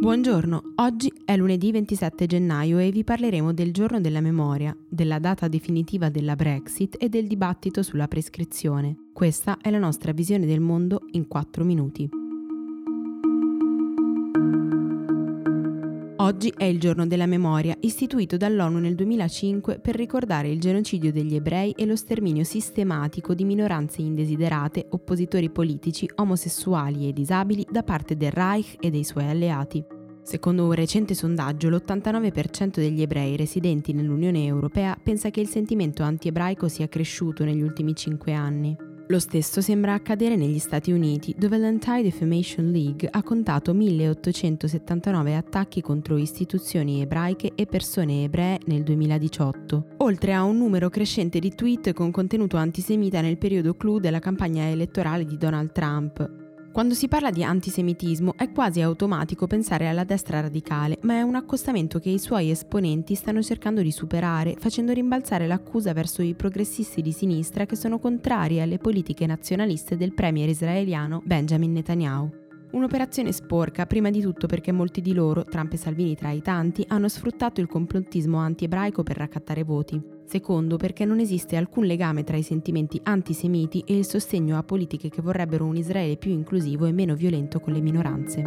Buongiorno, oggi è lunedì 27 gennaio e vi parleremo del giorno della memoria, della data definitiva della Brexit e del dibattito sulla prescrizione. Questa è la nostra visione del mondo in 4 minuti. Oggi è il giorno della memoria, istituito dall'ONU nel 2005 per ricordare il genocidio degli ebrei e lo sterminio sistematico di minoranze indesiderate, oppositori politici, omosessuali e disabili da parte del Reich e dei suoi alleati. Secondo un recente sondaggio, l'89% degli ebrei residenti nell'Unione Europea pensa che il sentimento anti-ebraico sia cresciuto negli ultimi cinque anni. Lo stesso sembra accadere negli Stati Uniti, dove l'Anti-Defamation League ha contato 1879 attacchi contro istituzioni ebraiche e persone ebree nel 2018, oltre a un numero crescente di tweet con contenuto antisemita nel periodo clou della campagna elettorale di Donald Trump. Quando si parla di antisemitismo è quasi automatico pensare alla destra radicale, ma è un accostamento che i suoi esponenti stanno cercando di superare, facendo rimbalzare l'accusa verso i progressisti di sinistra che sono contrari alle politiche nazionaliste del premier israeliano Benjamin Netanyahu. Un'operazione sporca, prima di tutto perché molti di loro, Trump e Salvini tra i tanti, hanno sfruttato il complottismo anti-ebraico per raccattare voti. Secondo, perché non esiste alcun legame tra i sentimenti antisemiti e il sostegno a politiche che vorrebbero un Israele più inclusivo e meno violento con le minoranze.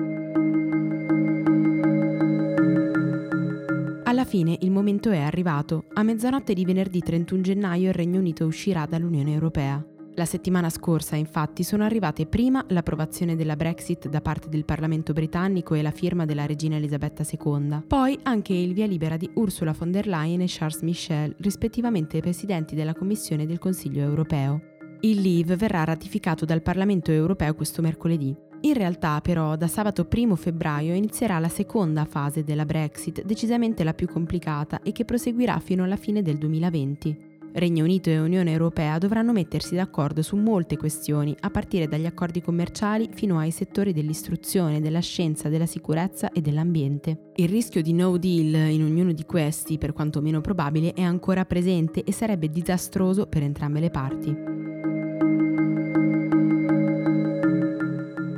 Alla fine il momento è arrivato. A mezzanotte di venerdì 31 gennaio il Regno Unito uscirà dall'Unione Europea. La settimana scorsa, infatti, sono arrivate prima l'approvazione della Brexit da parte del Parlamento britannico e la firma della regina Elisabetta II, poi anche il via libera di Ursula von der Leyen e Charles Michel, rispettivamente presidenti della Commissione del Consiglio europeo. Il Leave verrà ratificato dal Parlamento europeo questo mercoledì. In realtà, però, da sabato 1 febbraio inizierà la seconda fase della Brexit, decisamente la più complicata e che proseguirà fino alla fine del 2020. Regno Unito e Unione Europea dovranno mettersi d'accordo su molte questioni, a partire dagli accordi commerciali fino ai settori dell'istruzione, della scienza, della sicurezza e dell'ambiente. Il rischio di no deal in ognuno di questi, per quanto meno probabile, è ancora presente e sarebbe disastroso per entrambe le parti.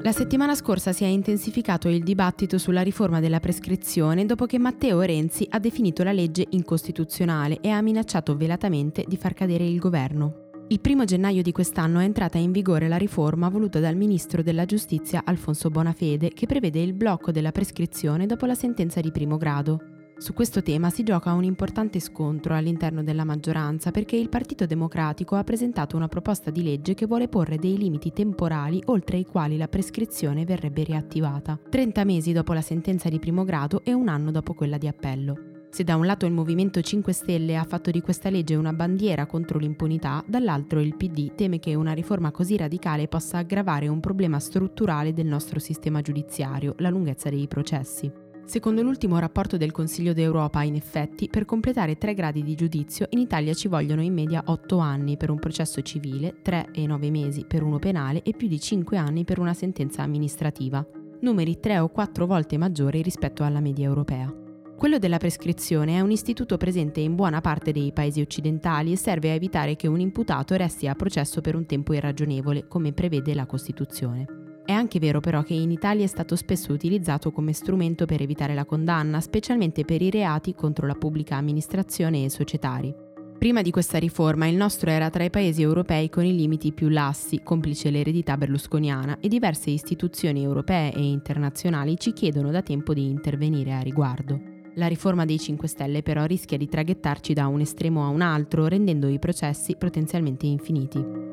La settimana scorsa si è intensificato il dibattito sulla riforma della prescrizione dopo che Matteo Renzi ha definito la legge incostituzionale e ha minacciato velatamente di far cadere il governo. Il primo gennaio di quest'anno è entrata in vigore la riforma voluta dal ministro della giustizia Alfonso Bonafede che prevede il blocco della prescrizione dopo la sentenza di primo grado. Su questo tema si gioca un importante scontro all'interno della maggioranza perché il Partito Democratico ha presentato una proposta di legge che vuole porre dei limiti temporali oltre i quali la prescrizione verrebbe riattivata, 30 mesi dopo la sentenza di primo grado e un anno dopo quella di appello. Se da un lato il Movimento 5 Stelle ha fatto di questa legge una bandiera contro l'impunità, dall'altro il PD teme che una riforma così radicale possa aggravare un problema strutturale del nostro sistema giudiziario, la lunghezza dei processi. Secondo l'ultimo rapporto del Consiglio d'Europa, in effetti, per completare tre gradi di giudizio in Italia ci vogliono in media 8 anni per un processo civile, 3 e 9 mesi per uno penale e più di 5 anni per una sentenza amministrativa, numeri 3 o 4 volte maggiori rispetto alla media europea. Quello della prescrizione è un istituto presente in buona parte dei paesi occidentali e serve a evitare che un imputato resti a processo per un tempo irragionevole, come prevede la Costituzione. È anche vero però che in Italia è stato spesso utilizzato come strumento per evitare la condanna, specialmente per i reati contro la pubblica amministrazione e societari. Prima di questa riforma il nostro era tra i paesi europei con i limiti più lassi, complice l'eredità berlusconiana, e diverse istituzioni europee e internazionali ci chiedono da tempo di intervenire a riguardo. La riforma dei 5 Stelle però rischia di traghettarci da un estremo a un altro, rendendo i processi potenzialmente infiniti.